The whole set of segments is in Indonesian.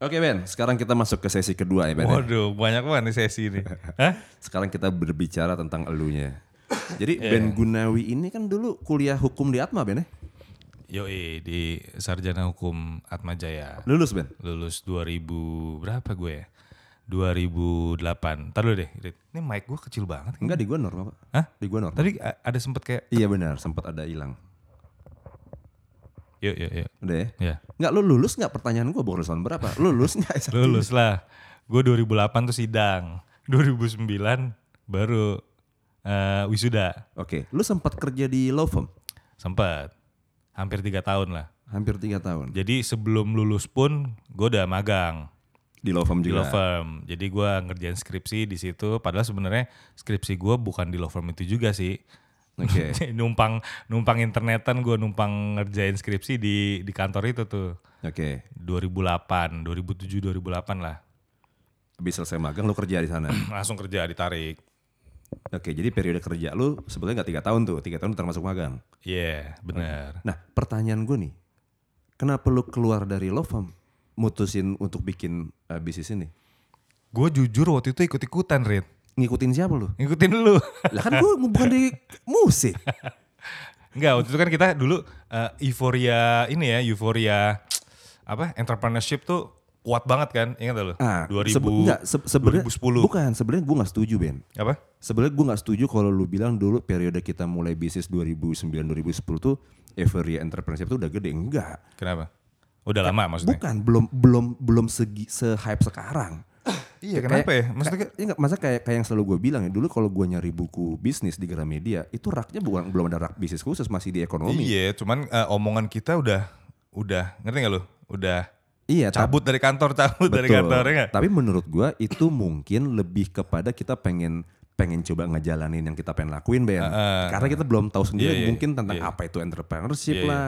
Oke Ben, sekarang kita masuk ke sesi kedua ya Ben. ya. Waduh, banyak banget nih sesi ini. Hah? Sekarang kita berbicara tentang elunya. Jadi Iya. Ben Gunawi ini kan dulu kuliah hukum di Atma Ben ya? Yoi, di Sarjana Hukum Atma Jaya. Lulus Ben? Lulus 2000 berapa gue ya? 2008. Ntar dulu deh. Ini mic gue kecil banget. Enggak di gua normal Pak. Hah? Di gua normal. Tadi ada sempet kayak Iya benar, sempat ada hilang. Yuk yuk yuk. Udah ya? Ya. Enggak lu lulus enggak pertanyaan baru tahun berapa? Lulus enggak? S1? Lulus lah. Gue 2008 tuh sidang. 2009 baru eh, wisuda. Oke, lu sempat kerja di law firm Sempet. Hampir tiga tahun lah. hampir tiga tahun. Jadi sebelum lulus pun gue udah magang. Di law firm di juga. law firm. Jadi gue ngerjain skripsi di situ. Padahal sebenarnya skripsi gue bukan di law firm itu juga sih. Oke. numpang numpang internetan gue numpang ngerjain skripsi di di kantor itu tuh. Oke. 2008, 2007, 2008 lah. Habis selesai magang lu kerja di sana. Langsung kerja ditarik. Oke, jadi periode kerja lu sebetulnya nggak tiga tahun tuh, tiga tahun termasuk magang. Iya, bener. Nah, pertanyaan gue nih, kenapa lu keluar dari law firm, mutusin untuk bikin uh, bisnis ini? Gue jujur waktu itu ikut-ikutan, Rit. Ngikutin siapa lu? Ngikutin lu. Lah kan gue bukan di musik. Enggak, waktu itu kan kita dulu eh, euforia ini ya, euforia apa? Entrepreneurship tuh kuat banget kan? Ingat gak lu? Ah, 2000 sebe- enggak, se- sebenarnya 2010. bukan, sebenarnya gue nggak setuju Ben. apa? Sebenarnya gue nggak setuju kalau lu bilang dulu periode kita mulai bisnis 2009-2010 tuh euphoria entrepreneurship tuh udah gede. Enggak. Kenapa? Udah lama maksudnya? Bukan, belum belum belum segi se-hype sekarang. Iya, kenapa ya? Maksudnya kayak, ya nggak, masa kayak kayak yang selalu gue bilang ya dulu kalau gue nyari buku bisnis di Gramedia itu raknya bukan belum ada rak bisnis khusus masih di ekonomi. Iya, cuman eh, omongan kita udah udah ngerti gak lu? Udah Iya, cabut dari kantor, cabut dari kantor ya? Tapi menurut gue itu mungkin lebih kepada kita pengen pengen coba ngejalanin yang kita pengen lakuin Ben. Karena kita belum tahu sendiri Iya, iya, mungkin tentang iya. apa itu entrepreneurship Iya, iya. lah.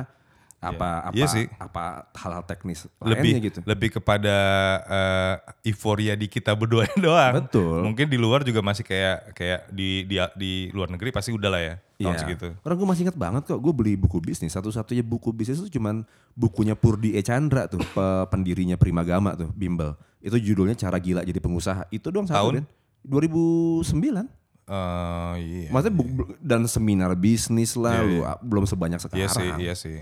Apa apa Iya sih. apa hal-hal teknis Lebih gitu. lebih kepada eh, euforia di kita berdua doang. Betul. Mungkin di luar juga masih kayak kayak di di di luar negeri pasti udah lah ya tahun Iya. segitu. Karena gue masih ingat banget kok gue beli buku bisnis. Satu-satunya buku bisnis itu cuman bukunya Purdi E. Chandra tuh, pe- pendirinya Primagama tuh, Bimbel. Itu judulnya Cara Gila Jadi Pengusaha. Itu doang satu Tahun? Ben. 2009. Eh, iya. Maksudnya bu- dan seminar bisnis lah, Iya, iya. belum sebanyak sekarang. Iya sih, iya sih.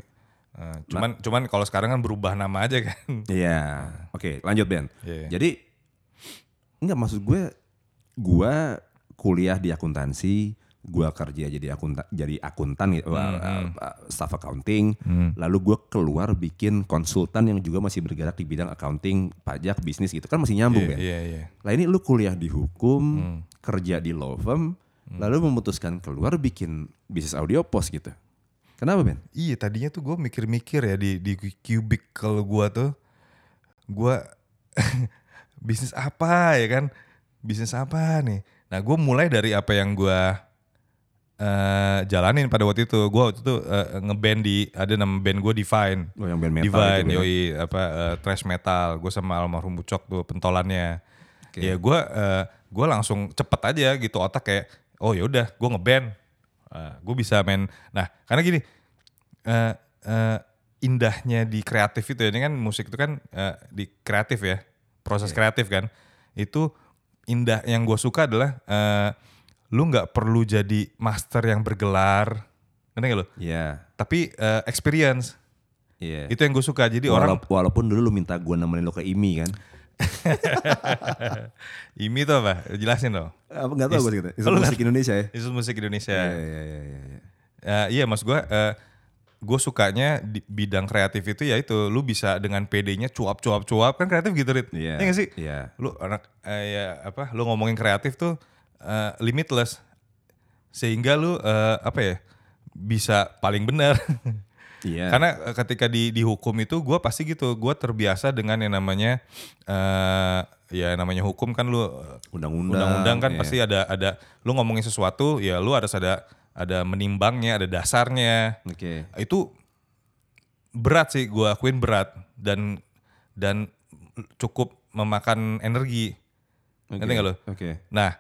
Eh, cuman cuman kalau sekarang kan berubah nama aja kan. Iya. Oke, lanjut Ben. Iya. Jadi enggak maksud gue gue kuliah di akuntansi, gue kerja jadi akuntan jadi akuntan gitu, uh, uh, staff accounting, lalu gue keluar bikin konsultan yang juga masih bergerak di bidang accounting, pajak, bisnis gitu kan masih nyambung Iya, Ben. iya, iya. Lah ini lu kuliah di hukum, kerja di law firm, lalu memutuskan keluar bikin bisnis audio post gitu. Kenapa Ben? Iya tadinya tuh gue mikir-mikir ya di di cubicle gue tuh. Gue bisnis apa ya kan? Bisnis apa nih? Nah gue mulai dari apa yang gue eh jalanin pada waktu itu. Gue waktu itu eh, ngeband di ada nama band gue Divine. Oh yang band metal Divine itu, Ben. yoi apa eh, thrash metal. Gue sama almarhum Bucok tuh pentolannya. Ya gue eh, gue langsung cepet aja gitu otak kayak oh ya udah gue ngeband gue bisa main nah karena gini eh, eh, indahnya di kreatif itu ya ini kan musik itu kan eh, di kreatif ya proses kreatif kan itu indah yang gue suka adalah eh, lu nggak perlu jadi master yang bergelar ngerti nggak lu Iya. tapi eh, experience Iya. itu yang gue suka jadi orang Walaupun, dulu lu minta gue nemenin lo ke IMI kan. IMI itu apa jelasin dong Apa enggak tahu gue gitu. Itu lu musik Indonesia ya. Institut Musik Indonesia Iya iya iya iya. iya. Eh, iya mas gue gue sukanya di bidang kreatif itu ya itu lu bisa dengan PD-nya cuap cuap cuap kan kreatif gitu Rit Iya. Iya nggak sih Iya. lu anak eh, ya apa lu ngomongin kreatif tuh eh, limitless sehingga lu eh, apa ya bisa paling benar Iya. karena eh, ketika di di hukum itu gue pasti gitu gue terbiasa dengan yang namanya eh ya namanya hukum kan lu eh, Undang-undang, undang-undang kan iya. pasti ada ada lu ngomongin sesuatu ya lu harus ada ada menimbangnya ada dasarnya Oke. itu berat sih gue akuin berat dan dan cukup memakan energi Oke. ngerti nggak lu Oke. nah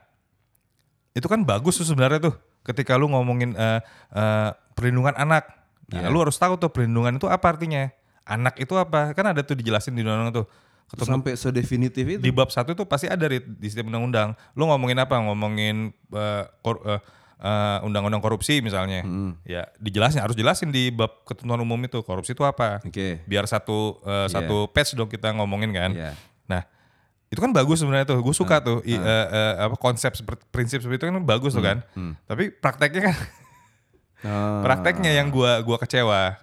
itu kan bagus tuh sebenarnya tuh ketika lu ngomongin eh, eh, perlindungan anak nah Iya. lu harus tahu tuh perlindungan itu apa artinya anak itu apa kan ada tuh dijelasin di undang-undang tuh Sampai sedefinitif itu. di bab satu tuh pasti ada Rit, di setiap undang-undang. Lu ngomongin apa? Ngomongin eh, kor- eh, eh, undang-undang korupsi misalnya. Ya, dijelasin harus jelasin di bab ketentuan umum itu korupsi itu apa. Oke. Biar satu eh, satu patch dong kita ngomongin kan. Iya. Nah, itu kan bagus sebenarnya tuh. Gue suka tuh i- eh, eh, apa konsep seperti prinsip seperti itu kan bagus tuh kan. Tapi prakteknya kan Ah. prakteknya yang gua gua kecewa.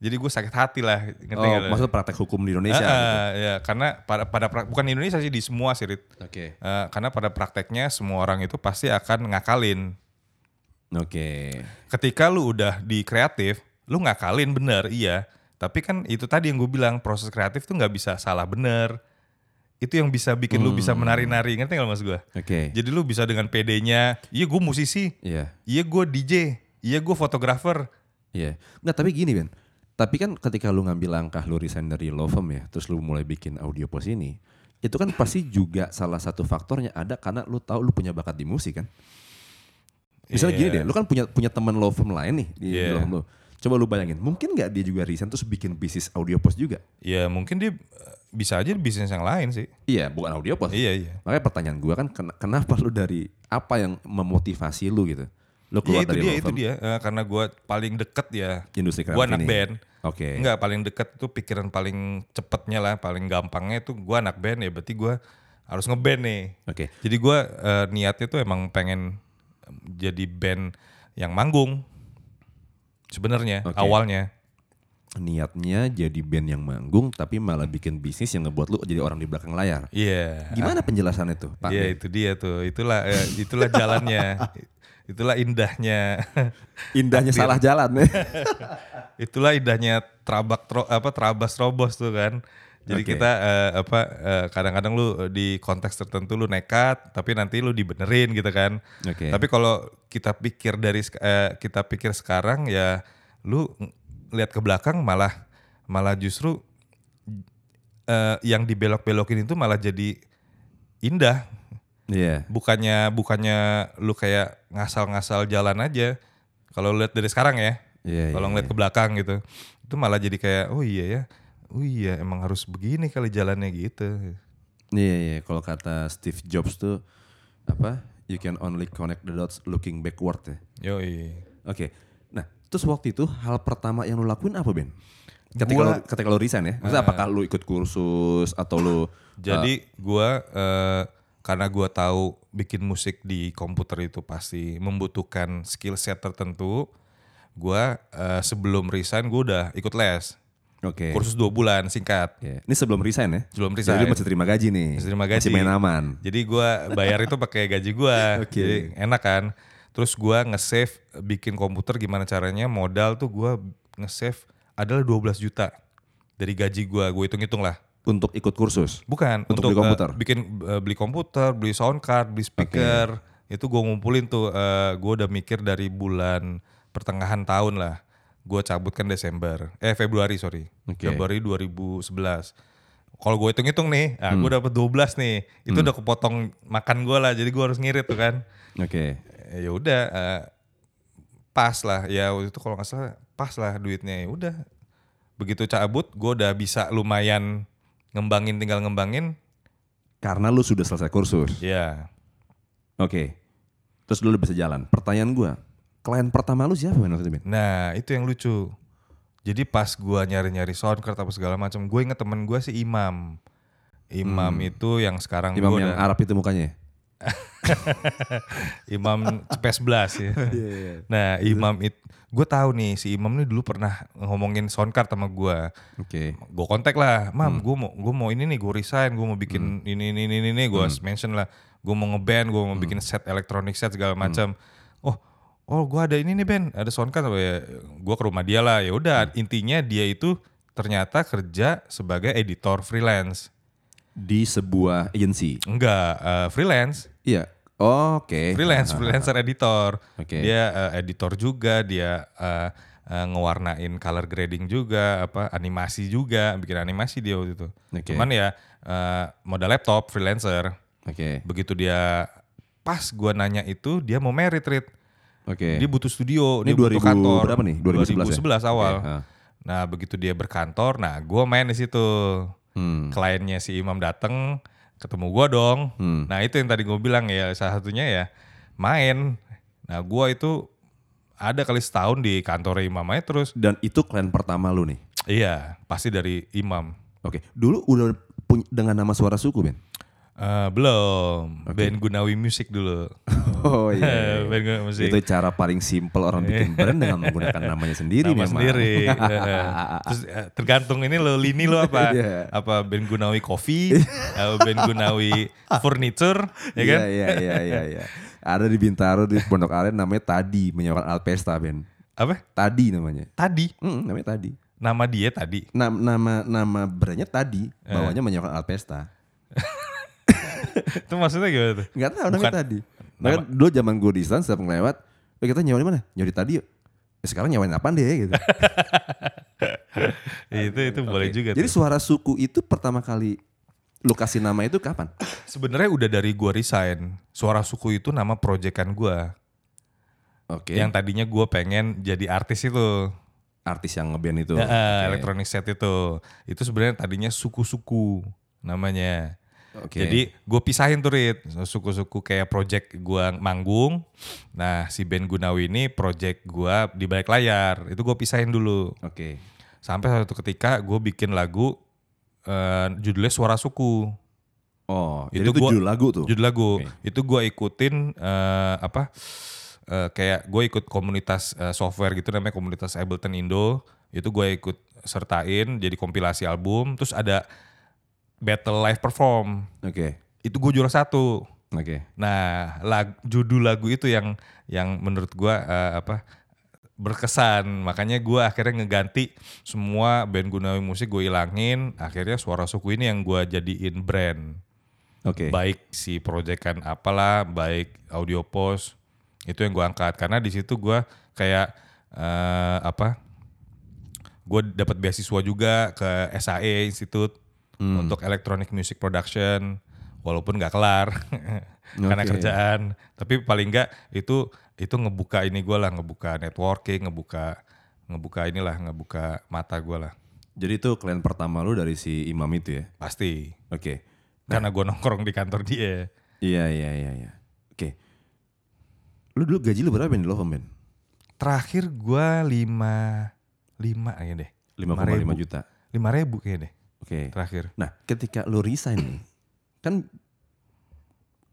Jadi gue sakit hati lah, ngerti Oh, maksud praktek hukum di Indonesia. Ah, gitu. ah, ya, karena pada pada bukan di Indonesia sih di semua sih. Oke. Eh, karena pada prakteknya semua orang itu pasti akan ngakalin. Oke. Ketika lu udah di kreatif, lu ngakalin bener, iya. Tapi kan itu tadi yang gue bilang proses kreatif tuh nggak bisa salah bener. Itu yang bisa bikin lu bisa menari-nari, ngerti gak mas gue? Oke. Jadi lu bisa dengan PD-nya, iya gue musisi, Iya. iya gue DJ, iya gue fotografer. Iya. Nggak, tapi gini Ben. Tapi kan ketika lu ngambil langkah lu resign dari law firm ya, terus lu mulai bikin audio post ini, itu kan pasti juga salah satu faktornya ada karena lu tahu lu punya bakat di musik kan. Misalnya gini Iya. deh, lu kan punya punya teman law firm lain nih di, Iya. law firm lu. Coba lu bayangin, mungkin nggak dia juga resign terus bikin bisnis audio post juga? Ya mungkin dia eh, bisa aja bisnis yang lain sih. Iya, bukan audio post. Iya iya. Makanya pertanyaan gua kan ken- kenapa lu dari apa yang memotivasi lu gitu? Lu Iya keluar itu dari dia itu dia Eh, karena gue paling deket ya. industri Gue kreatif anak ini. band. Oke. Enggak paling deket tuh pikiran paling cepetnya lah, paling gampangnya itu gue anak band ya berarti gue harus ngeband nih. Oke. Jadi gue eh, niatnya tuh emang pengen jadi band yang manggung. Sebenarnya Oke. awalnya. niatnya jadi band yang manggung tapi malah bikin bisnis yang ngebuat lu jadi orang di belakang layar. Iya. Gimana penjelasannya tuh, Pak? Iya itu dia tuh. Itulah eh, itulah jalannya. itulah indahnya. Indahnya salah jalan ya. itulah indahnya trabak tro, apa trabas robos tuh kan. Jadi Oke. kita eh, apa eh, kadang-kadang lu di konteks tertentu lu nekat tapi nanti lu dibenerin gitu kan. Oke. Tapi kalau kita pikir dari eh, kita pikir sekarang ya lu lihat ke belakang malah malah justru eh, yang dibelok-belokin itu malah jadi indah. Iya. Bukannya bukannya lu kayak ngasal-ngasal jalan aja. Kalau lihat dari sekarang ya. Iya, Kalau iya, ngeliat ke belakang gitu. Itu malah jadi kayak oh iya ya. Oh iya emang harus begini kali jalannya gitu. Iya, iya. Kalau kata Steve Jobs tuh apa? You can only connect the dots looking backward ya. Yoi. Oke. Nah, terus waktu itu hal pertama yang lu lakuin apa, Ben? Ketika Gua- lu ketika lu resign ya. Maksudnya apakah lu ikut kursus atau lu Jadi gua eh, karena gua tahu bikin musik di komputer itu pasti membutuhkan skill set tertentu. Gua eh, sebelum resign gua udah ikut les. Oke. Kursus dua bulan singkat. Iya. Ini sebelum resign ya? Sebelum Jadi resign. lu masih terima gaji nih. Masih terima gaji. Masih main aman. Jadi gua bayar itu pakai gaji gua. Oke. Jadi enak kan. Terus gua nge-save bikin komputer gimana caranya modal tuh gua nge-save adalah 12 juta dari gaji gua. Gue hitung-hitung lah. Untuk ikut kursus. Bukan Untuk beli eh, komputer? bikin eh, beli komputer, beli sound card, beli speaker. Itu gue ngumpulin tuh. eh gue udah mikir dari bulan pertengahan tahun lah. Gue cabut kan Desember, eh Februari sorry, Oke. Februari 2011. Kalau gue hitung-hitung nih, ah Hmm. gue dapet 12 nih. Itu udah kepotong makan gue lah, jadi gue harus ngirit tuh kan. Oke. Eh, ya udah, eh, pas lah. Ya waktu itu kalau nggak salah pas lah duitnya. Ya udah, begitu cabut, gue udah bisa lumayan ngembangin, tinggal ngembangin. Karena lu sudah selesai kursus. Ya, Oke. Terus lu bisa jalan. Pertanyaan gua, klien pertama lu siapa Ben waktu itu Ben? nah itu yang lucu. Jadi pas gua nyari-nyari soundcard apa segala macam, gue inget temen gua si Imam. Imam itu yang sekarang Imam gua yang udah- Arab itu mukanya. Imam Cepes 11 ya. Nah Imam itu, gue tahu nih si Imam nih dulu pernah ngomongin soundcard sama gua. Oke. Gue kontak lah, mam, gue mau gue mau ini nih, gue resign, gue mau bikin ini ini ini ini, gue mention lah, gue mau ngeband, gue mau bikin set elektronik set segala macam. Oh, oh, gue ada ini nih band, ada soundcard, ya, gue ke rumah dia lah. Ya udah, intinya dia itu ternyata kerja sebagai editor freelance, Di sebuah agency. enggak eh, freelance, Iya. Oke. freelance, freelancer editor. Oke. Dia eh, editor juga, dia eh, eh, ngewarnain color grading juga, apa animasi juga, bikin animasi dia waktu itu. Oke. Cuman ya eh, modal laptop freelancer. Oke. Begitu dia pas gua nanya itu dia mau merit Rit. Oke. Dia butuh studio, Ini dia butuh 2000 kantor. berapa nih? 2011 ya? 2011 awal. Oke, ah. Nah begitu dia berkantor, nah gua main di situ. Hmm. Kliennya si Imam dateng, ketemu gua dong. Hmm. Nah itu yang tadi gue bilang ya salah satunya ya main. Nah gua itu ada kali setahun di kantor Imam aja terus. Dan itu klien pertama lu nih. Iya pasti dari Imam. Oke, dulu udah punya dengan nama suara suku, Ben. Eh, belum, band Gunawi Music dulu. Oh iya. band Gunawi Music. itu cara paling simpel orang bikin brand dengan menggunakan namanya sendiri Nama memang. sendiri. Terus eh, tergantung ini lo lini lo apa? Iya. Apa band Gunawi Coffee, apa band Gunawi Furniture, ya kan? Iya iya iya iya. iya. Ada di Bintaro di Pondok Aren namanya Tadi menyewakan Alpesta, Ben. Apa? Tadi namanya. Tadi. Hmm, namanya Tadi. Nama dia tadi. Nama nama nama brandnya Tadi, Eh. bawahnya menyewakan Alpesta. Itu maksudnya gimana tuh? Enggak tahu namanya. Tadi. Bahkan dulu zaman gue di sana setiap ngelewat, "Eh, kita nyewa di mana? Nyewa di Tadi yuk. Ya, sekarang nyewain apaan deh gitu. itu itu boleh juga Jadi tuh. suara suku itu pertama kali lu kasih nama itu kapan? Sebenarnya udah dari gua resign. Suara suku itu nama proyekan gua. Oke. Yang tadinya gua pengen jadi artis itu. artis yang ngeband itu. Ya, Oke. Electronic set itu. Itu sebenarnya tadinya suku-suku namanya. Oke. Jadi gue pisahin tuh Rit. Suku-suku kayak project gue manggung. Nah si band Gunawi ini project gue di balik layar. Itu gue pisahin dulu. Oke. Sampai suatu ketika gue bikin lagu eh, judulnya Suara Suku. Oh, Itu jadi itu gua- judul lagu tuh. Judul lagu. Oke. Itu gue ikutin eh, apa? eh, kayak gue ikut komunitas eh, software gitu namanya komunitas Ableton Indo. Itu gue ikut sertain jadi kompilasi album. Terus ada battle live perform. Oke. Itu gue juara satu. Oke. Nah, lag, judul lagu itu yang yang menurut gua eh, apa berkesan. Makanya gua akhirnya ngeganti semua band Gunawi Musik gue ilangin. Akhirnya suara suku ini yang gua jadiin brand. Oke. Baik si proyekan apalah, baik audio post itu yang gua angkat karena di situ gua kayak eh, apa? Gue dapat beasiswa juga ke SAE Institute untuk Electronic Music Production walaupun nggak kelar karena Oke. kerjaan tapi paling nggak itu itu ngebuka ini gue lah ngebuka networking ngebuka ngebuka inilah ngebuka mata gue lah Jadi itu klien pertama lu dari si Imam itu ya? pasti Oke. karena gue nongkrong di kantor dia Iya iya iya iya. Oke. Lu dulu gaji lu berapa di Lovem Ben? terakhir gue lima lima aja deh 5,5 juta. lima ribu kayaknya deh Oke. terakhir Nah, ketika lu resign nih, kan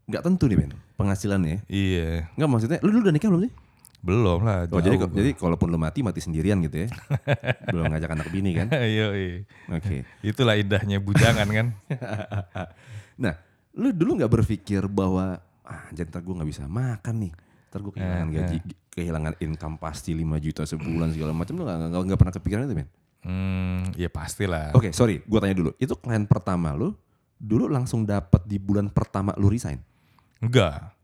nggak tentu nih Ben penghasilannya. iya Nggak maksudnya, lu dulu udah nikah belum sih? belum lah Oh, jadi jauh jadi kalaupun lu mati mati sendirian gitu ya. belum ngajak anak bini kan? Iya, iya. Oke. itulah indahnya bujangan kan Nah, lu dulu nggak berpikir bahwa ah, anjir ntar gue nggak bisa makan nih. Ntar gue kehilangan Eh, gaji, kehilangan income pasti 5 juta sebulan segala macam. Lu nggak nggak- nggak pernah kepikiran itu, Ben? Hmm ya pastilah Oke, sorry, gue tanya dulu. Itu klien pertama lu dulu langsung dapat di bulan pertama lu resign? Enggak.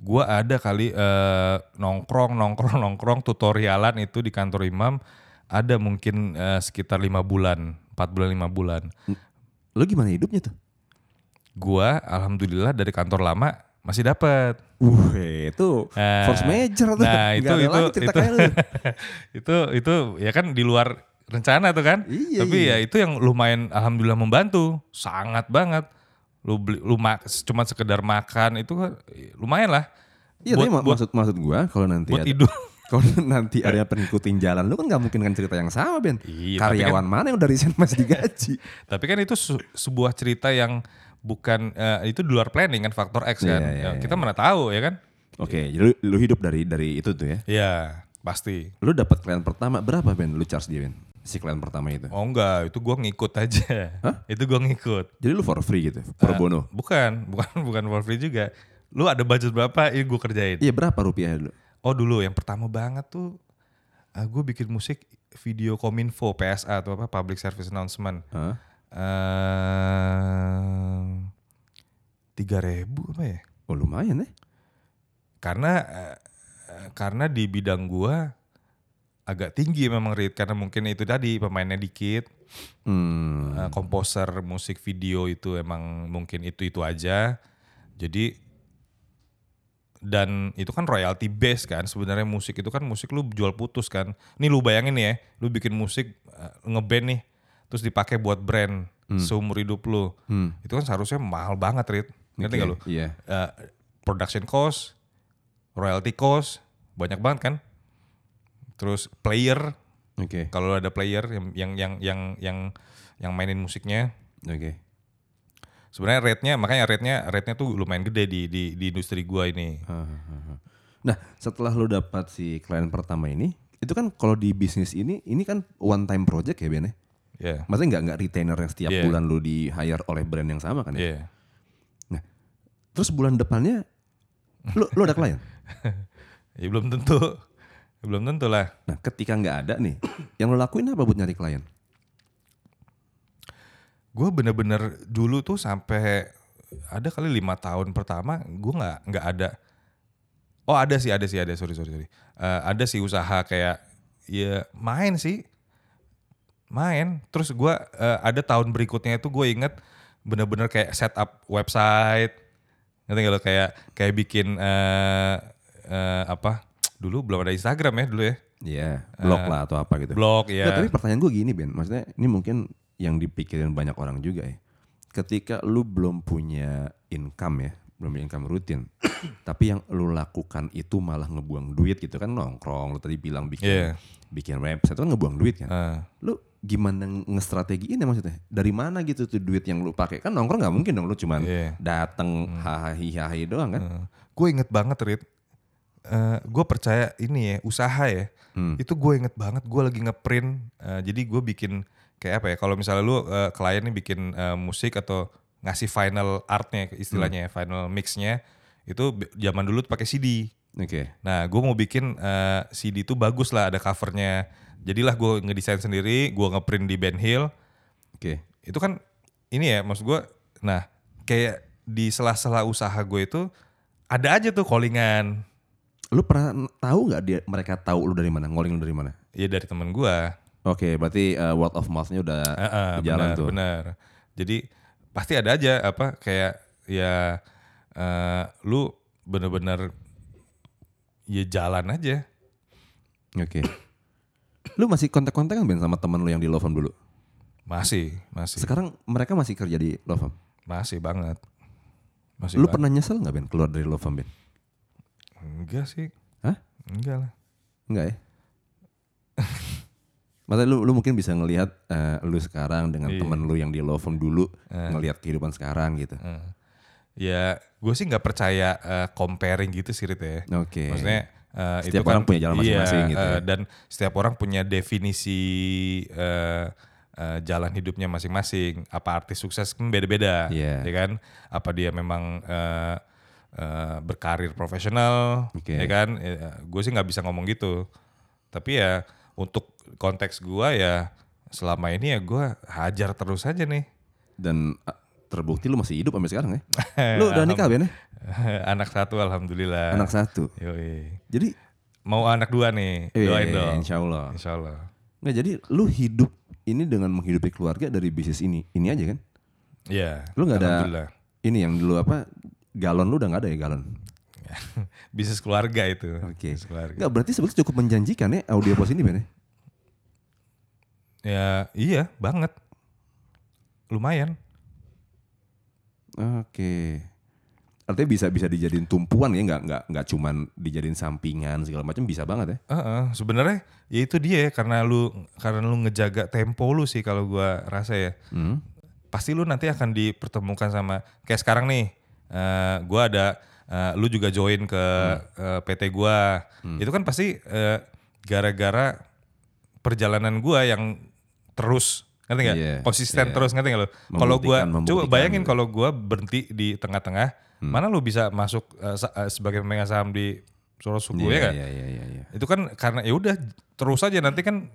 Gua ada kali eh, nongkrong, nongkrong, nongkrong tutorialan itu di kantor Imam ada mungkin eh, sekitar lima bulan, empat bulan, lima bulan. Lu gimana hidupnya tuh? Gua alhamdulillah dari kantor lama masih dapat. Wah, itu Nah, force major tuh. Nah, itu itu itu, lu. itu itu ya kan di luar rencana tuh kan. Iya, Tapi iya. ya itu yang lumayan alhamdulillah membantu, sangat banget. Lu beli lu mak, cuma sekedar makan itu kan lumayan lah. Iya, buat, tapi buat, maksud maksud gua kalau nanti buat ada, hidup. kalau nanti ada pengikutin jalan lu kan nggak mungkin kan cerita yang sama Ben. Iya, Karyawan mana yang udah resign masih digaji? Tapi kan itu su- sebuah cerita yang bukan eh, itu di luar planning kan faktor X kan. Iya, iya, Ya, iya. kita mana tahu ya kan? Oke, jadi lu, lu hidup dari dari itu tuh ya. Iya, pasti. Lu dapat klien pertama berapa Ben? Lu charge dia Ben? Si klien pertama itu. Oh enggak, itu gua ngikut aja. Hah? Itu gua ngikut. Jadi lu for free gitu, pro bono. Bukan, bukan bukan for free juga. Lu ada budget berapa? Ini gua kerjain. Iya berapa rupiah dulu? Oh dulu yang pertama banget tuh ah, gue bikin musik video kominfo PSA atau apa public service announcement. Hah? tiga ribu apa ya? Oh lumayan ya. Karena eh, eh, karena di bidang gua agak tinggi memang Rit karena mungkin itu tadi pemainnya dikit, Hmm. eh, komposer musik video itu emang mungkin itu itu aja. Jadi dan itu kan royalty base kan sebenarnya musik itu kan musik lu jual putus kan. Nih lu bayangin ya, lu bikin musik eh, ngeband nih terus dipakai buat brand. seumur hidup lu. Itu kan seharusnya mahal banget, Rit. Ngerti gak lu? iya. Eh, production cost, royalty cost, banyak banget kan. Terus player, Oke. kalau ada player yang yang yang yang yang, yang mainin musiknya, Oke. sebenarnya rate-nya makanya rate-nya rate-nya tuh lumayan gede di di di industri gua ini. Nah, setelah lu dapat si klien pertama ini, itu kan kalau di bisnis ini, ini kan one time project ya Ben ya? Ya. Maksudnya nggak nggak retainer yang setiap Iya. bulan lu di hire oleh brand yang sama kan ya? Iya. Terus bulan depannya lu lu ada klien. Ya belum tentu. Belum tentu lah. Nah, ketika nggak ada nih, yang lu lakuin apa buat nyari klien? Gue bener-bener dulu tuh sampai ada kali lima tahun pertama gue nggak nggak ada. Oh ada sih ada sih ada sorry sorry sorry. Eh, ada sih usaha kayak ya main sih main. Terus gue ada tahun berikutnya itu gue inget bener-bener kayak setup website. Ngerti gak lo kayak kayak bikin eh eh, apa? Dulu belum ada Instagram ya dulu ya. Iya, blog lah atau apa gitu. Blog ya. Nggak, tapi pertanyaan gue gini Ben, maksudnya ini mungkin yang dipikirin banyak orang juga ya. Ketika lu belum punya income ya, belum punya income rutin, tapi yang lu lakukan itu malah ngebuang duit gitu kan nongkrong, lu tadi bilang bikin Iya. bikin website itu kan ngebuang duit kan. Eh, Lu gimana ngestrategiin ya maksudnya? Dari mana gitu tuh duit yang lu pakai? Kan nongkrong nggak mungkin dong lu cuman Iya. dateng hahaha hahaha doang kan? gue inget banget Rit. Gue percaya ini ya usaha ya. Itu gue inget banget gue lagi ngeprint. eh, jadi gue bikin kayak apa ya? Kalau misalnya lu eh, klien nih bikin eh, musik atau ngasih final artnya istilahnya ya, final mixnya itu zaman dulu tuh pakai CD. Oke. Nah, gue mau bikin eh, CD itu bagus lah, ada covernya. Jadilah gue ngedesain sendiri, gue ngeprint di Ben Hill. Oke. Itu kan ini ya, maksud gue. Nah, kayak di sela-sela usaha gue itu ada aja tuh callingan. Lu pernah tahu nggak dia mereka tahu lu dari mana? Ngoling lu dari mana? Ya dari temen gue. Oke, berarti uh, word of mouth-nya udah Heeh, jalan benar, tuh. benar. Jadi pasti ada aja apa kayak ya eh, lu bener-bener ya jalan aja. Oke. lu masih kontak-kontakan Ben sama temen lu yang di Lovem dulu? Masih, masih, Sekarang mereka masih kerja di Lovem. masih banget. Masih Lu banget. pernah nyesel nggak Ben keluar dari Lovem Ben? Enggak sih. Hah? Enggak lah. Enggak ya? Maksudnya lu, lu mungkin bisa ngelihat eh, lu sekarang dengan Iya. temen lu yang di Lovem dulu ngelihat kehidupan sekarang gitu. Eh, Ya, gue sih nggak percaya eh, comparing gitu sih Rit ya. Oke. Maksudnya eh, Setiap itu kan- orang punya jalan masing-masing iya, gitu ya. eh, Dan setiap orang punya definisi eh, eh, jalan hidupnya masing-masing. Apa artis sukses kan beda-beda, Iya. ya kan? Apa dia memang eh, eh, berkarir profesional, Oke. ya kan? gue sih nggak bisa ngomong gitu. Tapi ya untuk konteks gue ya selama ini ya gue hajar terus aja nih. Dan ah, terbukti lu masih hidup sampai sekarang ya. lu udah nikah Ben ya? anak satu alhamdulillah. Anak satu. Yoi. Jadi Mau anak dua nih, eh, doain dong. insya Allah. Insya Allah. Nggak, jadi lu hidup ini dengan menghidupi keluarga dari bisnis ini. Ini aja kan? Iya. Lu nggak ada ini yang dulu apa galon lu udah nggak ada ya galon? Bisnis keluarga itu. Oke. Keluarga. Nggak berarti sebetulnya cukup menjanjikan ya audio pos ini Ben ya? Ya iya banget. Lumayan. Oke. Artinya bisa bisa dijadiin tumpuan ya nggak nggak nggak cuman dijadiin sampingan segala macam bisa banget ya. Heeh, sebenarnya ya itu dia ya karena lu karena lu ngejaga tempo lu sih kalau gua rasa ya. Hmm. Pasti lu nanti akan dipertemukan sama kayak sekarang nih. Eh gua ada eh, lu juga join ke eh, PT gua. Itu kan pasti eh, gara-gara perjalanan gua yang terus ngerti nggak? Iya, Konsisten iya. terus ngerti nggak lu? Kalau gua Membuktikan, coba bayangin gitu. kalau gua berhenti di tengah-tengah, mana lu bisa masuk eh, sebagai pemegang saham di Solo Suku ya kan? Iya iya iya iya. itu kan karena ya udah terus aja nanti kan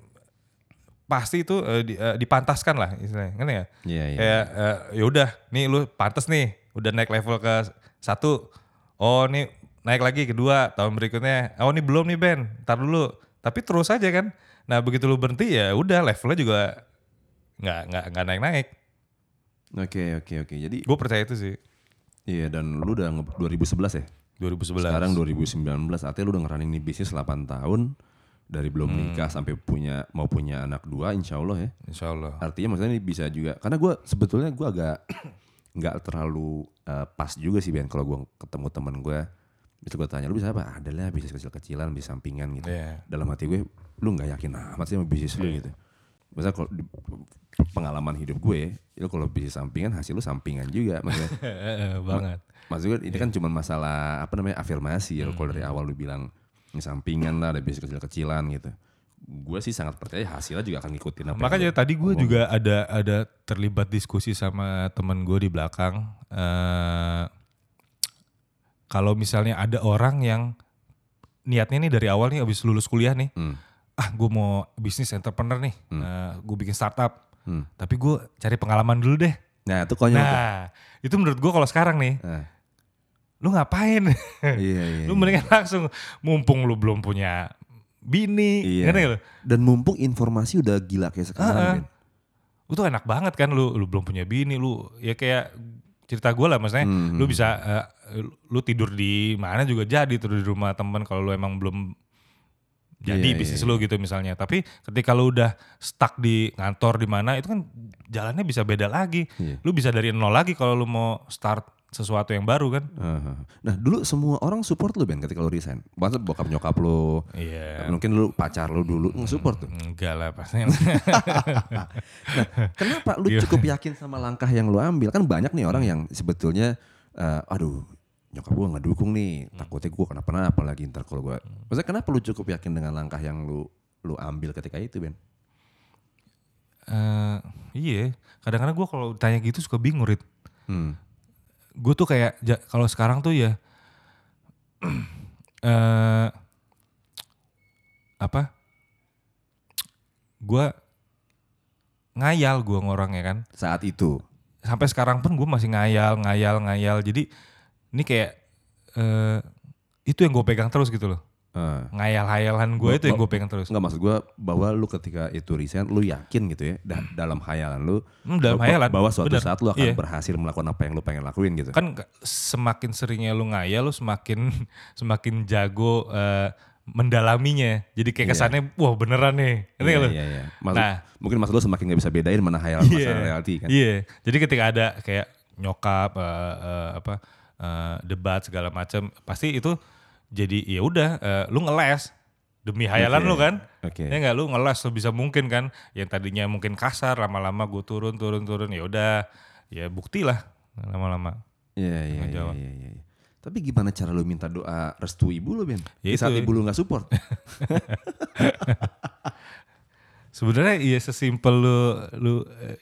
pasti itu di- eh, dipantaskan lah istilahnya ngerti nggak? Iya iya. kayak eh, ya udah nih lu pantas nih udah naik level ke satu oh nih naik lagi kedua tahun berikutnya oh ini belum nih Ben ntar dulu tapi terus aja kan nah begitu lu berhenti ya udah levelnya juga nggak nggak nggak naik naik Oke oke oke. Jadi gue percaya itu sih iya dan lu udah nge- 2011 ya? 2011 Sekarang 2019 artinya lu udah ngerunning nih bisnis 8 tahun dari belum Hmm. nikah sampai punya mau punya anak dua insya Allah ya Insya Allah. artinya maksudnya ini bisa juga karena gue sebetulnya gue agak nggak terlalu eh, pas juga sih Ben kalau gue ketemu temen gue bisa gue tanya lu bisa apa? Adalah bisnis kecil-kecilan bisnis sampingan gitu. Iya. dalam hati gue lu nggak yakin amat sih sama bisnis lu gitu. Maksudnya kalau pengalaman hidup gue itu kalau bisnis sampingan hasil lu sampingan juga maksudnya. Banget. maksud gue ini kan cuma masalah apa namanya afirmasi ya kalau dari awal lu bilang sampingan lah ada bisnis kecil-kecilan gitu gue sih sangat percaya hasilnya juga akan ngikutin apa Makanya tadi gue juga ada ada terlibat diskusi sama temen gue di belakang. eh kalau misalnya ada orang yang niatnya nih dari awal nih abis lulus kuliah nih, Hmm. ah gue mau bisnis entrepreneur nih, gue bikin startup, Hmm. tapi gue cari pengalaman dulu deh. nah itu konyol. Nah itu menurut gue kalau sekarang nih, Nah, lu ngapain? iya iya lu mendingan langsung mumpung lu belum punya bini, Iya. ngerti nggak lu? Dan mumpung informasi udah gila kayak sekarang. Ben. lu tuh enak banget kan lu lu belum punya bini lu ya kayak cerita gue lah maksudnya Hmm. lu bisa eh, lu tidur di mana juga jadi tidur di rumah temen kalau lu emang belum jadi Iya, bisnis iya, lu gitu misalnya tapi ketika lu udah stuck di kantor di mana itu kan jalannya bisa beda lagi Iya. lu bisa dari nol lagi kalau lu mau start sesuatu yang baru kan. Nah dulu semua orang support lu Ben ketika lu resign. Maksudnya bokap nyokap lu, iya mungkin lu pacar lu dulu nge-support tuh. enggak lah pasti Kenapa lu cukup yakin sama langkah yang lu ambil? Kan banyak nih orang yang sebetulnya, eh, aduh nyokap gua nggak dukung nih, takutnya gua kenapa-napa lagi ntar kalau gua. Maksudnya kenapa lu cukup yakin dengan langkah yang lu lu ambil ketika itu Ben? Eh, iya kadang-kadang gue kalau tanya gitu suka bingung Rit Hmm. Gue tuh kayak ja- kalau sekarang tuh ya eh apa? Gue ngayal gue ngorangnya kan. Saat itu. sampai sekarang pun gue masih ngayal ngayal ngayal. Jadi ini kayak eh itu yang gue pegang terus gitu loh Eh. ngayal-hayalan gue itu yang gue pegang terus Enggak maksud gue bahwa lu ketika itu resign lu yakin gitu ya da- dalam hayalan lu Hmm, dalam bahwa- hayalan, bahwa suatu bener. saat lu akan Iya. berhasil melakukan apa yang lu pengen lakuin gitu. kan semakin seringnya lu ngayal lu semakin semakin jago eh, mendalaminya jadi kayak Iya. kesannya wah beneran nih ngerti lu? iya, iya. Maksud, Nah. mungkin maksud lu semakin gak bisa bedain mana hayalan mana reality kan. Iya. Jadi ketika ada kayak nyokap eh, eh, apa eh, debat segala macam, pasti itu jadi ya udah eh, lu ngeles demi hayalan Oke. lu kan. Oke. Ya enggak lu ngeles sebisa mungkin kan. Yang tadinya mungkin kasar lama-lama gue turun turun turun ya udah ya bukti lah lama-lama. Iya, iya, iya, Ngejawab. iya, iya. Tapi gimana cara lu minta doa restu ibu lu Ben? Di Ya saat itu. ibu lu gak support. Sebenarnya iya sesimpel lu lu eh,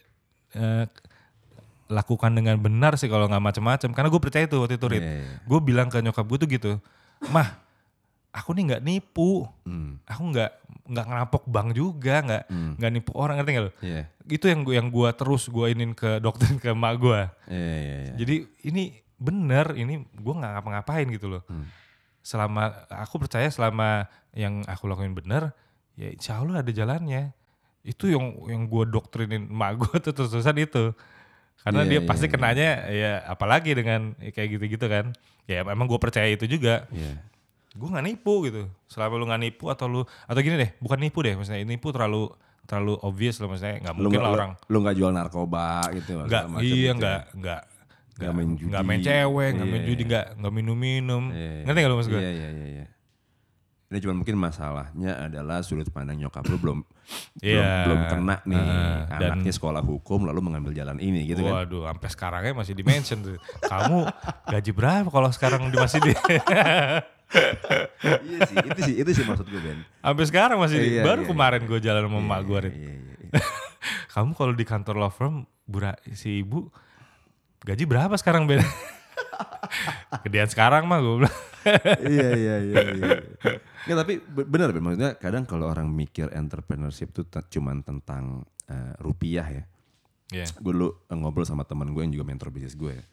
eh, lakukan dengan benar sih kalau nggak macam-macam. Karena gue percaya itu waktu itu Rit. Iya, iya. Gue bilang ke nyokap gue tuh gitu, mah aku nih nggak nipu, Hmm. aku nggak nggak ngerampok bank juga, nggak nggak nipu orang ngerti nggak? Iya. Itu yang gua yang gue terus gue inin ke dokter ke emak gue. Iya, iya, iya. Jadi ini bener, ini gue nggak ngapa-ngapain gitu loh. Hmm. Selama aku percaya selama yang aku lakuin bener, ya insya Allah ada jalannya. Itu yang yang gue doktrinin emak gue tuh terus-terusan itu. Karena Iya, dia iya, pasti iya. kenanya ya apalagi dengan kayak gitu-gitu kan. Ya emang gue percaya itu juga. Iya. Gue nggak nipu gitu. Selama lu nggak nipu atau lu atau gini deh, bukan nipu deh. Maksudnya nipu terlalu terlalu obvious loh maksudnya nggak Lu mungkin nggak lah lu- orang Lu gak jual narkoba gitu. nggak iya gitu. nggak nggak nggak main judi. nggak main cewek nggak main Iya. judi nggak nggak minum minum Iya, iya. ngerti nggak lu maksud gue Iya, iya, iya, iya. Ini cuma mungkin masalahnya adalah sudut pandang nyokap lu belum belum, Iya. belum kena nih dan- anaknya sekolah hukum lalu mengambil jalan ini gitu kan. Waduh, sampai sekarangnya masih di mention tuh. Kamu gaji berapa kalau sekarang di masih di iya sih, itu sih itu sih maksud gue Ben. sampai sekarang masih di, Iya, baru iya, kemarin gue jalan sama emak gue. Iya, iya, iya. Kamu kalau di kantor law firm bura, si ibu gaji berapa sekarang Ben? Gedean sekarang mah gue bilang. iya iya iya iya. Nggak, tapi be- benar Ben maksudnya kadang kalau orang mikir entrepreneurship itu cuman tentang eh, rupiah ya. Iya. Gue dulu eh, ngobrol sama teman gue yang juga mentor bisnis gue. ya.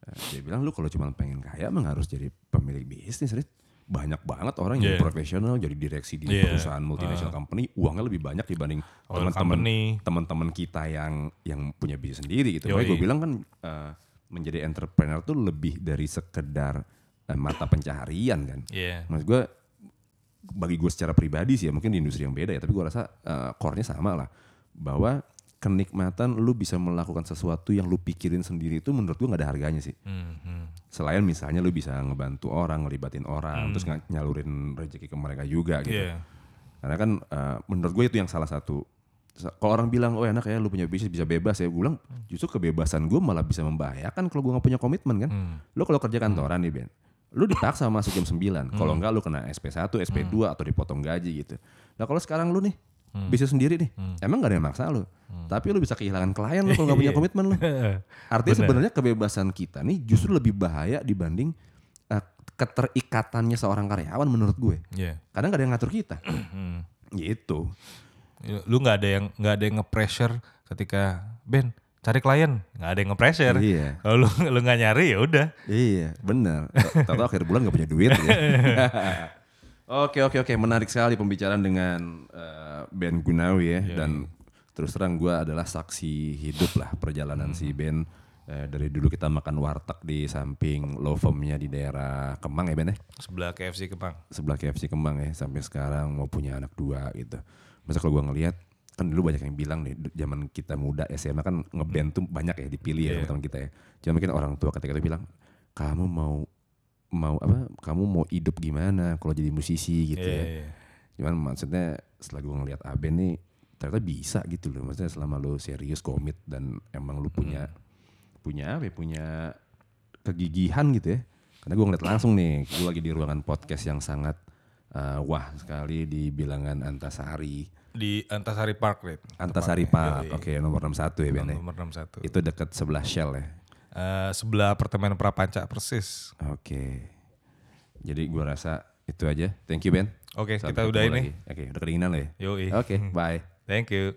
Eh, dia bilang lu kalau cuma pengen kaya emang harus jadi pemilik bisnis, Rit. Banyak banget orang yang Iya. profesional jadi direksi di Iya. perusahaan multinational company, uangnya lebih banyak dibanding teman-teman kita yang yang punya bisnis sendiri gitu. Makanya gue bilang kan eh, menjadi entrepreneur tuh lebih dari sekedar eh, mata pencaharian kan. Iya. Maksud gue bagi gue secara pribadi sih ya mungkin di industri yang beda ya tapi gue rasa uh, core-nya sama lah bahwa kenikmatan lu bisa melakukan sesuatu yang lu pikirin sendiri itu menurut gue nggak ada harganya sih Hmm, hmm. selain misalnya lu bisa ngebantu orang ngelibatin orang terus ng- nyalurin rezeki ke mereka juga gitu Iya. karena kan uh, menurut gue itu yang salah satu Sa- kalau orang bilang oh enak ya lu punya bisnis bisa bebas ya. Gue bilang justru kebebasan gue malah bisa membahayakan kalau gue nggak punya komitmen kan? Hmm. lu kalau kerja kantoran nih Ben lu dipaksa masuk jam 9 kalau enggak lu kena SP1 SP2 atau dipotong gaji gitu. Nah kalau sekarang lu nih bisnis sendiri nih emang gak ada yang maksa lu. Tapi lu bisa kehilangan klien lu kalau nggak punya komitmen lu. Artinya sebenarnya kebebasan kita nih justru lebih bahaya dibanding uh, keterikatannya seorang karyawan menurut gue. Iya. kadang gak ada yang ngatur kita. Hmm. gitu Lu nggak ada yang nggak ada yang nge-pressure ketika Ben cari klien nggak ada yang nge-pressure. Iya. Kalau lu lu nggak nyari ya udah. Iya, benar. Tahu akhir bulan gak punya duit. ya. oke, oke, oke. Menarik sekali pembicaraan dengan eh, Ben Gunawi ya. Dan terus terang gue adalah saksi hidup lah perjalanan si Ben. Eh, dari dulu kita makan warteg di samping law firm-nya di daerah Kemang ya Ben ya. Sebelah KFC Kemang. Sebelah KFC Kemang ya. Sampai sekarang mau punya anak dua gitu. Masa kalau gue ngelihat kan dulu banyak yang bilang nih zaman kita muda SMA kan ngeband tuh banyak ya dipilih ya Iya. teman-teman kita ya. Cuma mungkin orang tua ketika itu bilang kamu mau mau apa? Kamu mau hidup gimana kalau jadi musisi gitu Iya, ya. iya. Cuman maksudnya setelah gue ngeliat Aben nih ternyata bisa gitu loh. Maksudnya selama lu serius komit dan emang lu punya punya apa ya? Punya kegigihan gitu ya. Karena gue ngeliat langsung nih, gue lagi di ruangan podcast yang sangat uh, wah sekali di bilangan Antasari. Di Antasari Park, Rit. Antasari Park, oke nomor 61 ya Ben ya. Nomor 61. Itu dekat sebelah Shell ya. Eh, sebelah apartemen Prapanca persis. Oke. Jadi gue rasa itu aja. Thank you Ben. Oke, Sampai kita udah ketemu ini. Oke, udah kedinginan lo ya. Yoi. Oke, bye. Thank you.